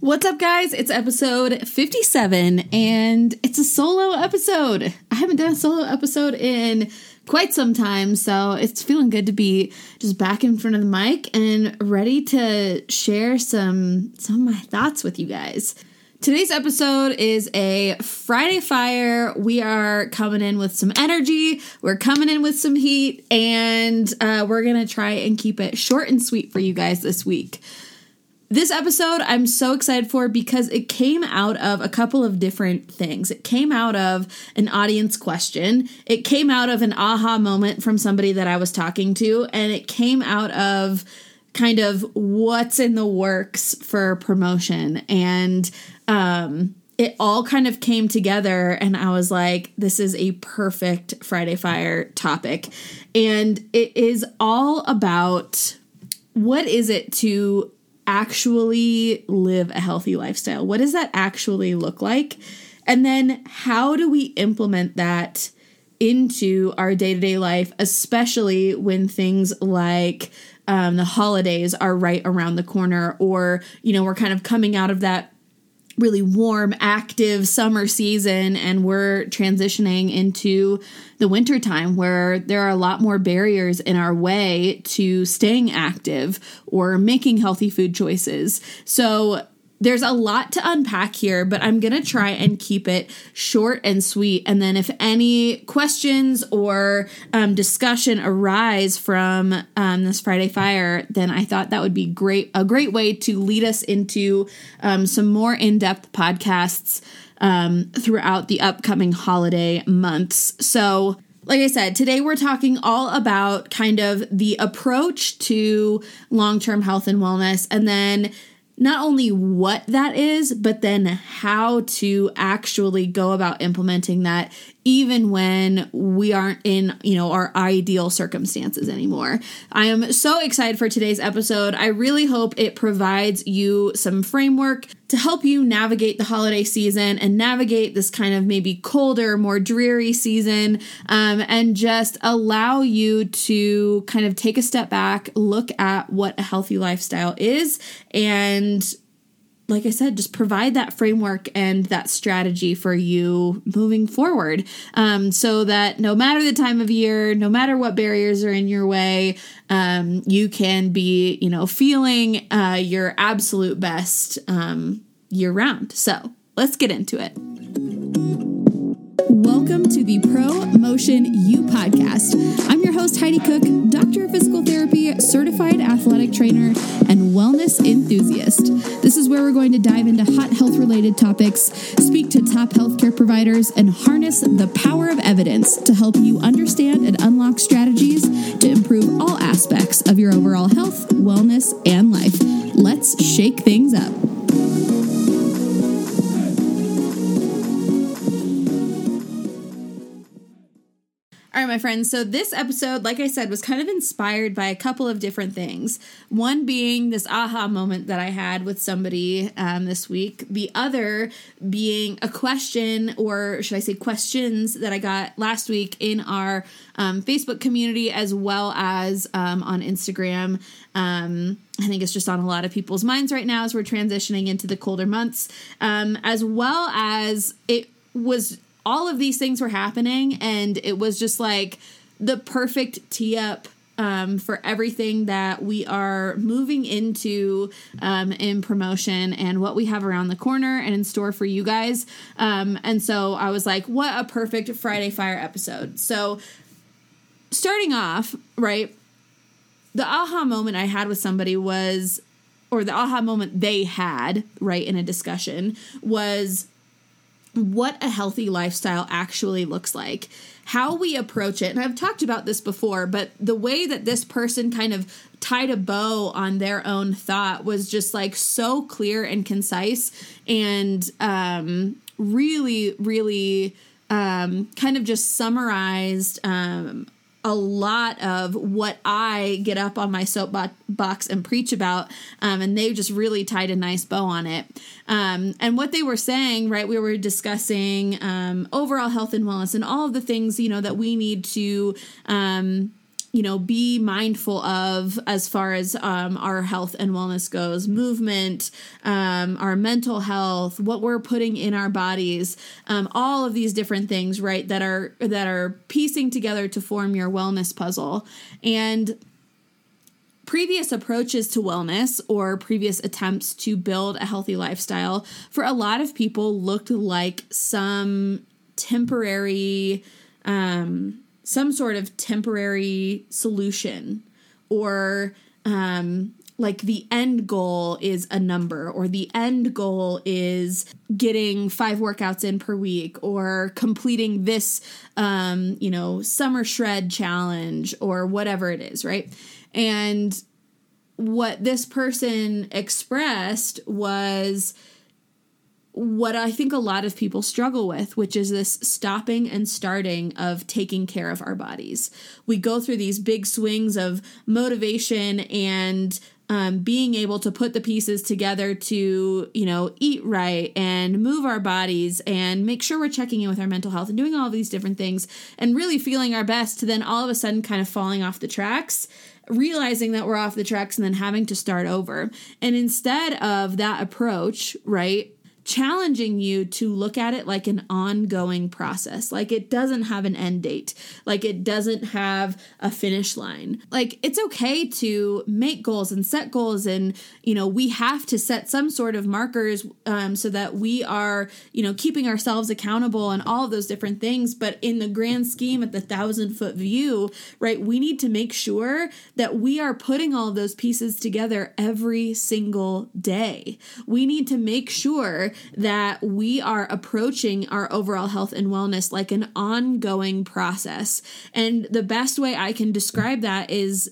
What's up, guys? It's episode 57, and it's a solo episode. I haven't done a solo episode in quite some time, so it's feeling good to be just back in front of the mic and ready to share some some of my thoughts with you guys. Today's episode is a Friday Fire. We are coming in with some energy. We're coming in with some heat, and uh, we're gonna try and keep it short and sweet for you guys this week. This episode I'm so excited for because it came out of a couple of different things. It came out of an audience question, it came out of an aha moment from somebody that I was talking to, and it came out of kind of what's in the works for promotion. And um, it all kind of came together, and I was like, this is a perfect Friday Fire topic. And it is all about what is it to actually live a healthy lifestyle? What does that actually look like? And then how do we implement that into our day to day life, especially when things like um, the holidays are right around the corner, or, you know, we're kind of coming out of that really warm, active summer season, and we're transitioning into the winter time where there are a lot more barriers in our way to staying active or making healthy food choices. So there's a lot to unpack here, but I'm going to try and keep it short and sweet. And then, if any questions or um, discussion arise from um, this Friday Fire, then I thought that would be great a great way to lead us into um, some more in depth podcasts um, throughout the upcoming holiday months. So, like I said, today we're talking all about kind of the approach to long term health and wellness, and then not only what that is, but then how to actually go about implementing that even when we aren't in, you know, our ideal circumstances anymore. I am so excited for today's episode. I really hope it provides you some framework to help you navigate the holiday season and navigate this kind of maybe colder, more dreary season, um, and just allow you to kind of take a step back, look at what a healthy lifestyle is, and like I said, just provide that framework and that strategy for you moving forward um, so that no matter the time of year, no matter what barriers are in your way, um, you can be, you know, feeling uh, your absolute best um, year round. So let's get into it. Welcome to the Pro Motion You podcast. I'm your host, Heidi Cook, doctor of physical therapy, certified athletic trainer, and wellness enthusiast. This is where we're going to dive into hot health related topics, speak to top healthcare providers, and harness the power of evidence to help you understand and unlock strategies to improve all aspects of your overall health, wellness, and life. Let's shake things up. All right, my friends. So, this episode, like I said, was kind of inspired by a couple of different things. One being this aha moment that I had with somebody um, this week. The other being a question, or should I say questions, that I got last week in our um, Facebook community as well as um, on Instagram. Um, I think it's just on a lot of people's minds right now as we're transitioning into the colder months, um, as well as it was all of these things were happening and it was just like the perfect tee up um, for everything that we are moving into um, in promotion and what we have around the corner and in store for you guys. Um, and so I was like, what a perfect Friday Fire episode. So, starting off, right, the aha moment I had with somebody was, or the aha moment they had, right, in a discussion was what a healthy lifestyle actually looks like, how we approach it. And I've talked about this before, but the way that this person kind of tied a bow on their own thought was just like so clear and concise and um, really, really um, kind of just summarized um, a lot of what I get up on my soapbox and preach about, um, and they just really tied a nice bow on it. Um, and what they were saying, right? We were discussing um, overall health and wellness and all of the things you know that we need to um, you know be mindful of as far as um, our health and wellness goes. Movement um, our mental health what we're putting in our bodies um, all of these different things right that are that are piecing together to form your wellness puzzle. And previous approaches to wellness or previous attempts to build a healthy lifestyle for a lot of people looked like some temporary um, some sort of temporary solution or um, like the end goal is a number or the end goal is getting five workouts in per week or completing this um, you know summer shred challenge or whatever it is right? And what this person expressed was what I think a lot of people struggle with, which is this stopping and starting of taking care of our bodies. We go through these big swings of motivation and um, being able to put the pieces together to, you know, eat right and move our bodies and make sure we're checking in with our mental health and doing all these different things and really feeling our best to then all of a sudden kind of falling off the tracks realizing that we're off the tracks and then having to start over. And instead of that approach, right, challenging you to look at it like an ongoing process. Like it doesn't have an end date, like it doesn't have a finish line. Like it's okay to make goals and set goals, and you know, we have to set some sort of markers um, so that we are, you know, keeping ourselves accountable and all of those different things. But in the grand scheme, at the thousand foot view, right, we need to make sure that we are putting all of those pieces together every single day. We need to make sure that we are approaching our overall health and wellness like an ongoing process. And the best way I can describe that is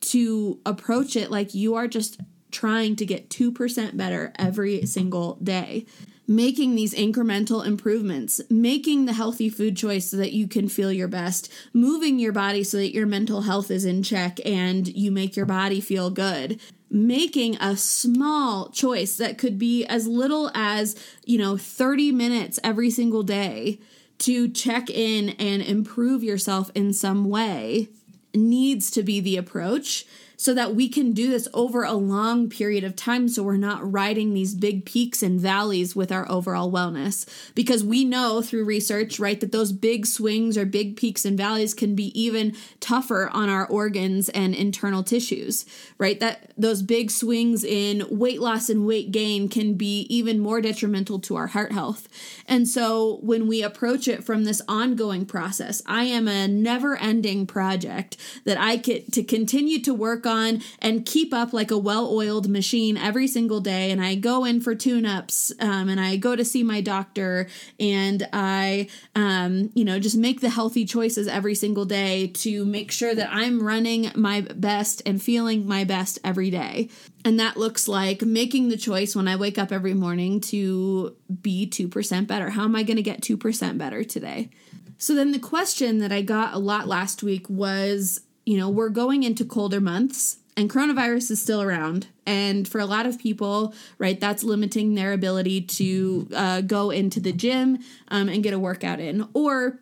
to approach it like you are just trying to get 2% better every single day making these incremental improvements, making the healthy food choice so that you can feel your best, moving your body so that your mental health is in check and you make your body feel good. Making a small choice that could be as little as, you know, 30 minutes every single day to check in and improve yourself in some way needs to be the approach so that we can do this over a long period of time so we're not riding these big peaks and valleys with our overall wellness. Because we know through research right that those big swings or big peaks and valleys can be even tougher on our organs and internal tissues right? That those big swings in weight loss and weight gain can be even more detrimental to our heart health. And so when we approach it from this ongoing process i am a never ending project that i get to continue to work on and keep up like a well oiled machine every single day. And I go in for tune ups um, and I go to see my doctor and I, um, you know, just make the healthy choices every single day to make sure that I'm running my best and feeling my best every day. And that looks like making the choice when I wake up every morning to be 2% better. How am I going to get 2% better today? So then the question that I got a lot last week was you know, we're going into colder months and coronavirus is still around. And for a lot of people, right, that's limiting their ability to uh, go into the gym um, and get a workout in. Or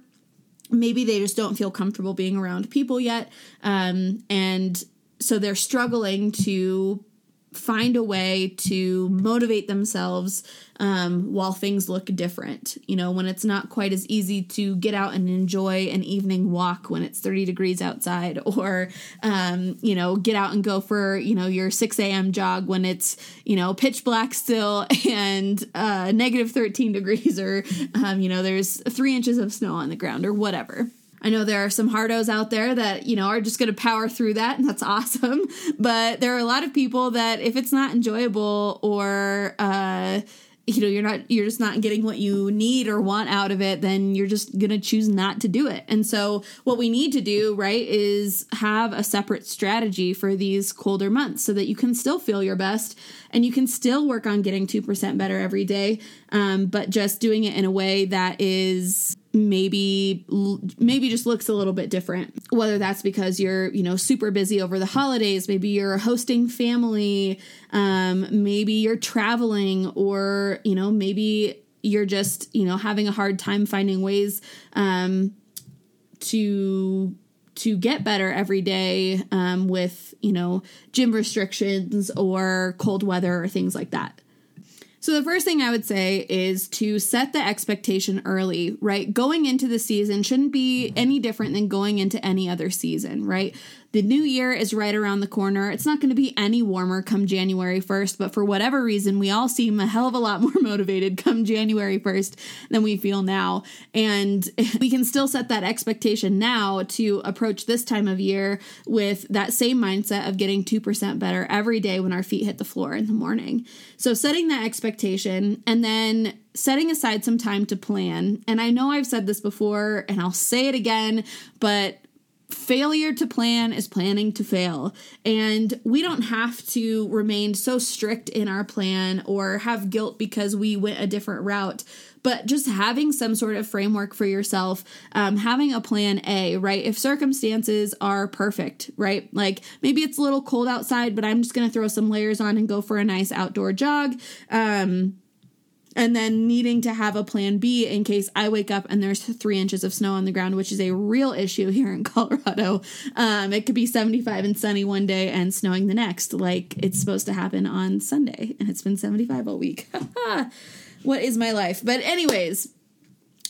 maybe they just don't feel comfortable being around people yet. Um, and so they're struggling to find a way to motivate themselves um, while things look different. You know, when it's not quite as easy to get out and enjoy an evening walk when it's 30 degrees outside, or, um, you know, get out and go for, you know, your 6 a.m. jog when it's, you know, pitch black still and uh, negative 13 degrees, or, um, you know, there's three inches of snow on the ground, or whatever. I know there are some hardos out there that, you know, are just going to power through that and that's awesome. But there are a lot of people that if it's not enjoyable or, uh, you know you're not you're just not getting what you need or want out of it then you're just going to choose not to do it. And so what we need to do right is have a separate strategy for these colder months so that you can still feel your best and you can still work on getting 2% better every day um, but just doing it in a way that is maybe maybe just looks a little bit different. Whether that's because you're you know super busy over the holidays maybe you're hosting family um, maybe you're traveling or you know maybe you're just you know having a hard time finding ways um, to to get better every day um, with you know gym restrictions or cold weather or things like that so, the first thing I would say is to set the expectation early, right? Going into the season shouldn't be any different than going into any other season, right? The new year is right around the corner. It's not going to be any warmer come January 1st, but for whatever reason, we all seem a hell of a lot more motivated come January 1st than we feel now. And we can still set that expectation now to approach this time of year with that same mindset of getting 2% better every day when our feet hit the floor in the morning. So, setting that expectation and then setting aside some time to plan. And I know I've said this before and I'll say it again, but failure to plan is planning to fail. And we don't have to remain so strict in our plan or have guilt because we went a different route. But just having some sort of framework for yourself, um, having a plan A, right? If circumstances are perfect, right? Like maybe it's a little cold outside, but I'm just going to throw some layers on and go for a nice outdoor jog. Um, and then needing to have a plan B in case I wake up and there's three inches of snow on the ground, which is a real issue here in Colorado. Um, it could be 75 and sunny one day and snowing the next, like it's supposed to happen on Sunday, and it's been 75 all week. what is my life? But, anyways,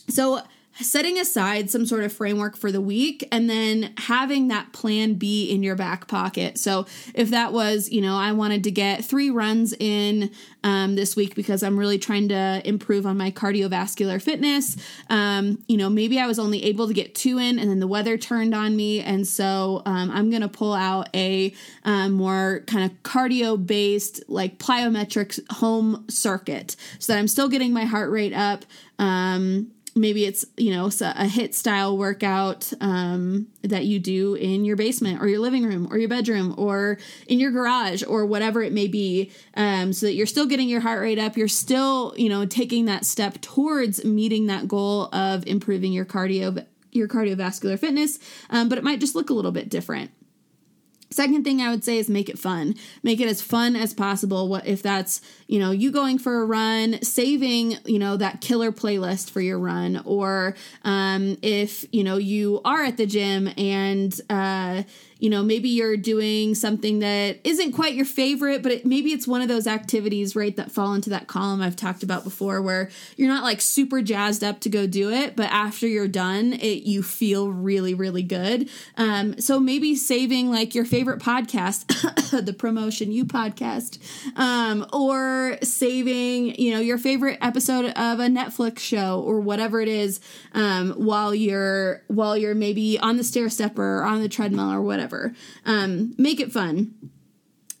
so setting aside some sort of framework for the week and then having that plan B in your back pocket. So if that was, you know, I wanted to get three runs in um, this week because I'm really trying to improve on my cardiovascular fitness. Um, you know, maybe I was only able to get two in and then the weather turned on me. And so um, I'm going to pull out a um, more kind of cardio based, like plyometrics home circuit so that I'm still getting my heart rate up. Um, maybe it's you know a HIIT style workout um, that you do in your basement or your living room or your bedroom or in your garage or whatever it may be um, so that you're still getting your heart rate up. You're still you know taking that step towards meeting that goal of improving your cardio your cardiovascular fitness um, but it might just look a little bit different Second thing I would say is make it fun. Make it as fun as possible. What if that's, you know, you going for a run, saving, you know, that killer playlist for your run, or um, if, you know, you are at the gym and uh, you know maybe you're doing something that isn't quite your favorite but it, maybe it's one of those activities right that fall into that column i've talked about before where you're not like super jazzed up to go do it but after you're done it you feel really really good. Um, so maybe saving like your favorite podcast the promotion you podcast um, or saving you know your favorite episode of a netflix show or whatever it is um, while you're while you're maybe on the stair stepper or on the treadmill or whatever whatever. Um, make it fun.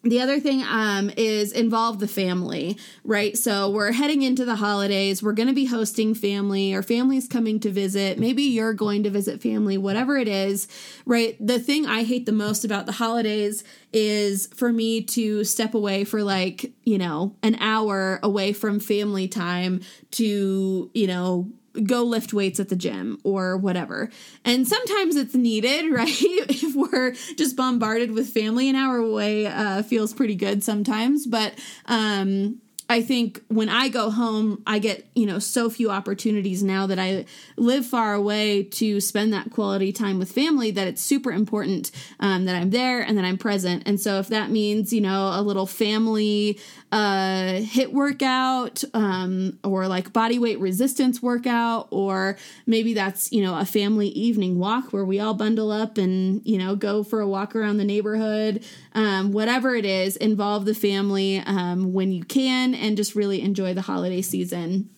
The other thing um, is involve the family, right? So we're heading into the holidays. We're going to be hosting family, or family's coming to visit. Maybe you're going to visit family, whatever it is, right? The thing I hate the most about the holidays is for me to step away for like, you know, an hour away from family time to, you know, go lift weights at the gym or whatever. And sometimes it's needed, right? if we're just bombarded with family, an hour away uh, feels pretty good sometimes. But um, I think when I go home, I get, you know, so few opportunities now that I live far away to spend that quality time with family that it's super important um, that I'm there and that I'm present. And so if that means, you know, a little family uh, HIIT workout um, or like body weight resistance workout, or maybe that's, you know, a family evening walk where we all bundle up and, you know, go for a walk around the neighborhood, um, whatever it is, involve the family um, when you can and just really enjoy the holiday season.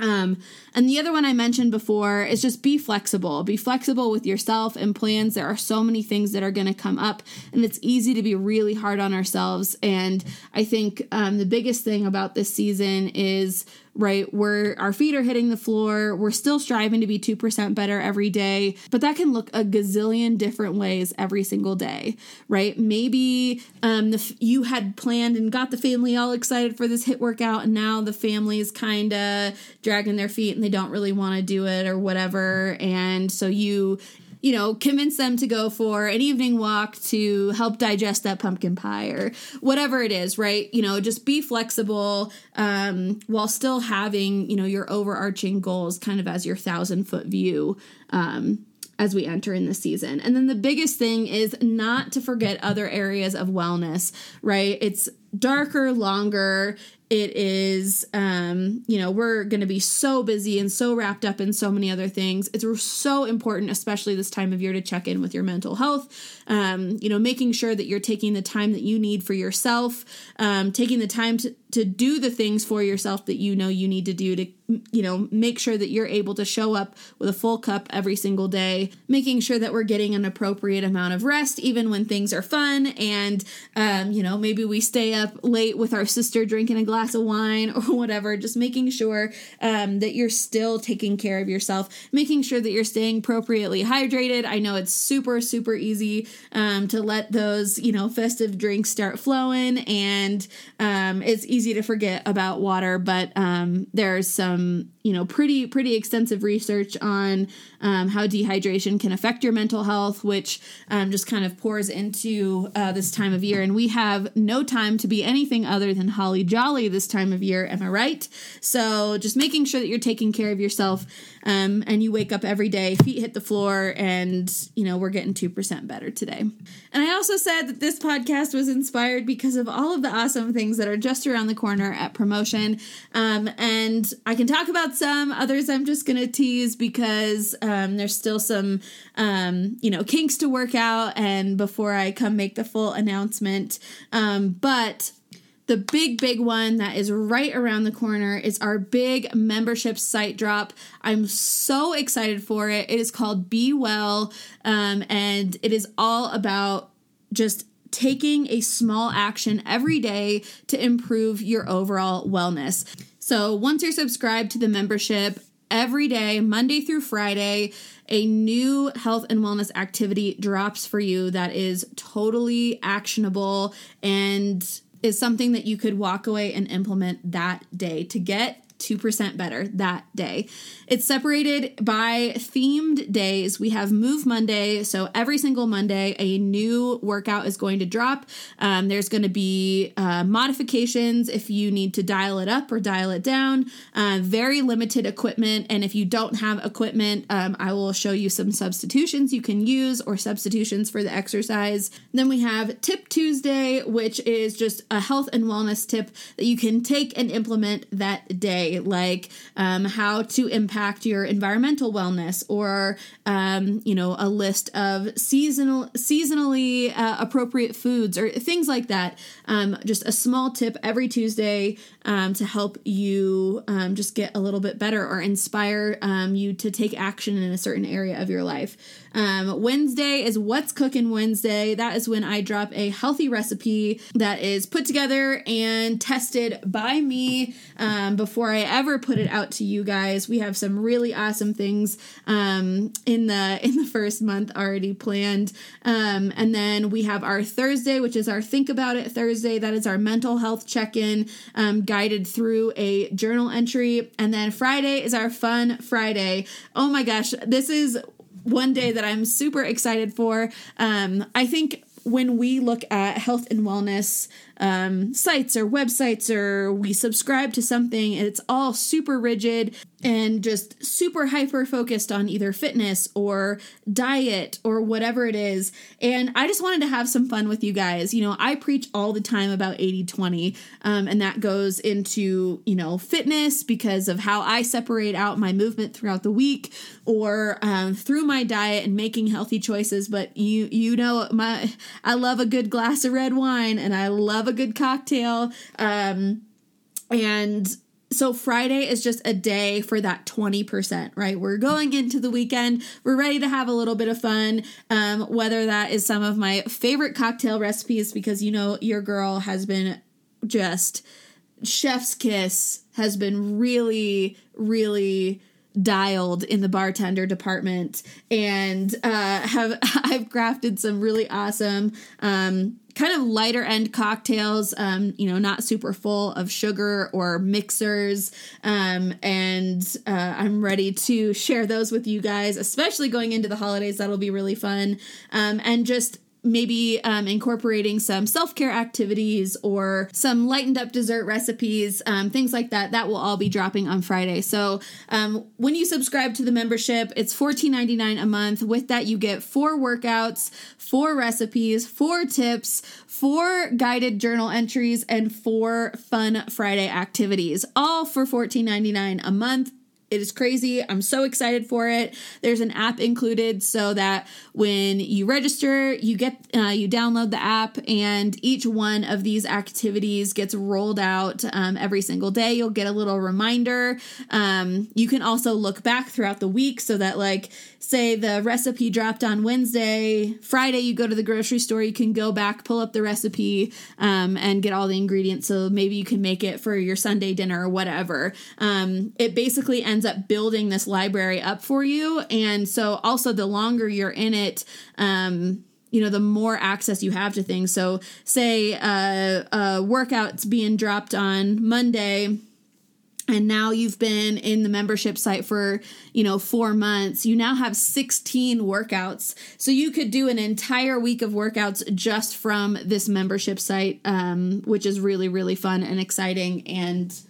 Um, and the other one I mentioned before is just be flexible. Be flexible with yourself and plans. There are so many things that are going to come up, and it's easy to be really hard on ourselves. And I think um, the biggest thing about this season is right? We're our feet are hitting the floor. We're still striving to be 2% better every day, but that can look a gazillion different ways every single day, right? Maybe um, the, you had planned and got the family all excited for this HIIT workout, and now the family is kind of dragging their feet and they don't really want to do it or whatever. And so you you know, convince them to go for an evening walk to help digest that pumpkin pie or whatever it is, right? You know, just be flexible um, while still having, you know, your overarching goals kind of as your thousand foot view. Um, as we enter in the season. And then the biggest thing is not to forget other areas of wellness, right? It's darker, longer. It is, um, you know, we're going to be so busy and so wrapped up in so many other things. It's so important, especially this time of year, to check in with your mental health. Um, you know, making sure that you're taking the time that you need for yourself, um, taking the time to, to do the things for yourself that you know you need to do to you know make sure that you're able to show up with a full cup every single day making sure that we're getting an appropriate amount of rest even when things are fun. And um, you know maybe we stay up late with our sister drinking a glass of wine or whatever just making sure um, that you're still taking care of yourself making sure that you're staying appropriately hydrated. I know it's super super easy um, to let those you know festive drinks start flowing and um, it's easy easy to forget about water, but um, there's some, you know, pretty pretty extensive research on um, how dehydration can affect your mental health, which um, just kind of pours into uh, this time of year. And we have no time to be anything other than holly jolly this time of year. Am I right? So just making sure that you're taking care of yourself um, and you wake up every day, feet hit the floor, and you know, we're getting 2% better today. And I also said that this podcast was inspired because of all of the awesome things that are just around the corner at promotion. Um, and I can talk about some, others I'm just going to tease because um, there's still some, um, you know, kinks to work out. And before I come make the full announcement, um, but the big, big one that is right around the corner is our big membership site drop. I'm so excited for it. It is called Be Well, um, and it is all about just taking a small action every day to improve your overall wellness. So once you're subscribed to the membership, every day, Monday through Friday, a new health and wellness activity drops for you that is totally actionable and is something that you could walk away and implement that day to get 2% better that day. It's separated by themed days. We have Move Monday. So every single Monday, a new workout is going to drop. Um, there's going to be uh, modifications if you need to dial it up or dial it down. Uh, very limited equipment. And if you don't have equipment, um, I will show you some substitutions you can use or substitutions for the exercise. Then we have Tip Tuesday, which is just a health and wellness tip that you can take and implement that day like um, how to impact your environmental wellness, or um, you know, a list of seasonal, seasonally uh, appropriate foods, or things like that. Um, just a small tip every Tuesday um, to help you um, just get a little bit better or inspire um, you to take action in a certain area of your life. Um, Wednesday is What's Cooking Wednesday. That is when I drop a healthy recipe that is put together and tested by me um, before I ever put it out to you guys. We have some really awesome things um, in the in the first month already planned, um, and then we have our Thursday, which is our Think About It Thursday. That is our mental health check in, um, guided through a journal entry, and then Friday is our Fun Friday. Oh my gosh, this is one day that I'm super excited for. Um, I think when we look at health and wellness um, sites or websites or we subscribe to something, it's all super rigid and just super hyper focused on either fitness or diet or whatever it is. And I just wanted to have some fun with you guys. You know, I preach all the time about 80 20, um, and that goes into, you know, fitness because of how I separate out my movement throughout the week or um, through my diet and making healthy choices. But you, you know, my, I love a good glass of red wine and I love a good cocktail. Um, and so Friday is just a day for that 20%, right? We're going into the weekend. We're ready to have a little bit of fun. Um, whether that is some of my favorite cocktail recipes, because you know, your girl has been just chef's kiss, has been really, really dialed in the bartender department and uh, have I've crafted some really awesome um, kind of lighter end cocktails, um, you know, not super full of sugar or mixers. Um, and uh, I'm ready to share those with you guys, especially going into the holidays. That'll be really fun. Um, and just maybe um, incorporating some self care activities or some lightened up dessert recipes, um, things like that. That will all be dropping on Friday. So um, when you subscribe to the membership, it's $14.99 a month. With that, you get four workouts, four recipes, four tips, four guided journal entries, and four fun Friday activities, all for $14.99 a month it is crazy. I'm so excited for it. There's an app included so that when you register, you get uh, you download the app, and each one of these activities gets rolled out um, every single day. You'll get a little reminder. Um, you can also look back throughout the week so that like say the recipe dropped on Wednesday, Friday you go to the grocery store, you can go back, pull up the recipe, um, and get all the ingredients. So maybe you can make it for your Sunday dinner or whatever. Um, it basically ends up building this library up for you. And so also the longer you're in it, um, you know the more access you have to things so say uh, a workout's being dropped on monday and now you've been in the membership site for you know four months you now have 16 workouts so you could do an entire week of workouts just from this membership site um, which is really really fun and exciting and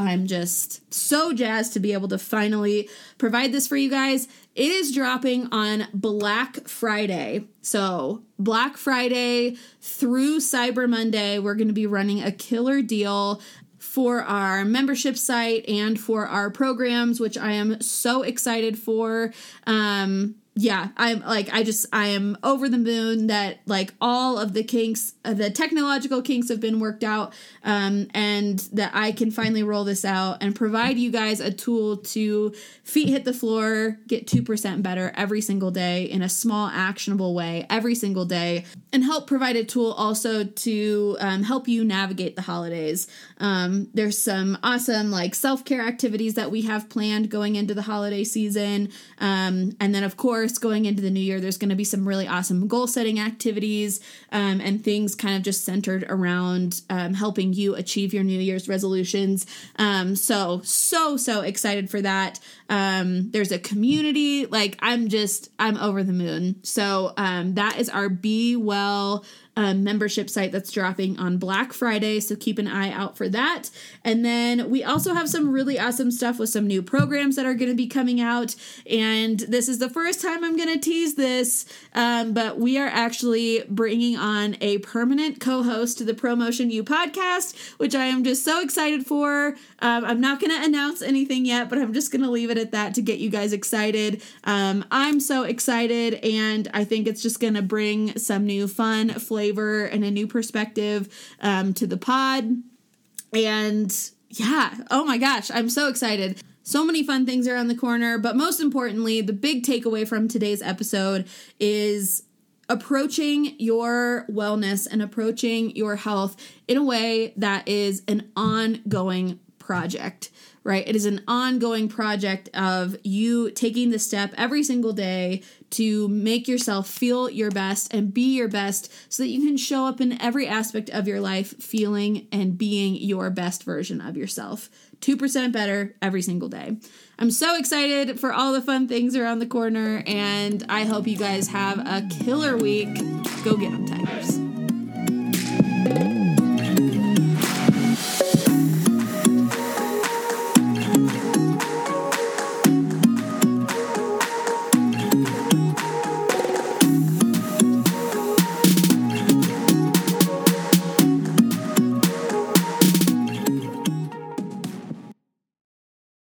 i'm just so jazzed to be able to finally provide this for you guys it is dropping on black friday so black friday through cyber monday we're going to be running a killer deal for our membership site and for our programs, which I am so excited for. Um, yeah, I'm like, I just, I am over the moon that like all of the kinks, uh, the technological kinks have been worked out, um, and that I can finally roll this out and provide you guys a tool to feet hit the floor, get 2% better every single day in a small, actionable way every single day, and help provide a tool also to um, help you navigate the holidays. Um, there's some awesome like self care activities that we have planned going into the holiday season. Um, and then, of course, course, going into the new year, there's going to be some really awesome goal setting activities um, and things kind of just centered around um, helping you achieve your New Year's resolutions. Um, so, so, so excited for that. Um, there's a community. Like, I'm just, I'm over the moon. So, um, that is our Be Well um, membership site that's dropping on Black Friday. So keep an eye out for that. And then we also have some really awesome stuff with some new programs that are going to be coming out. And this is the first time I'm going to tease this, um, but we are actually bringing on a permanent co host to the Promotion You podcast, which I am just so excited for. Um, I'm not going to announce anything yet, but I'm just going to leave it at that to get you guys excited. Um, I'm so excited, and I think it's just going to bring some new fun flavor and a new perspective um, to the pod. And yeah, oh my gosh, I'm so excited. So many fun things around the corner, but most importantly, the big takeaway from today's episode is approaching your wellness and approaching your health in a way that is an ongoing project, right? It is an ongoing project of you taking the step every single day to make yourself feel your best and be your best so that you can show up in every aspect of your life feeling and being your best version of yourself. 2% better every single day. I'm so excited for all the fun things around the corner, and I hope you guys have a killer week. Go get them, Tigers.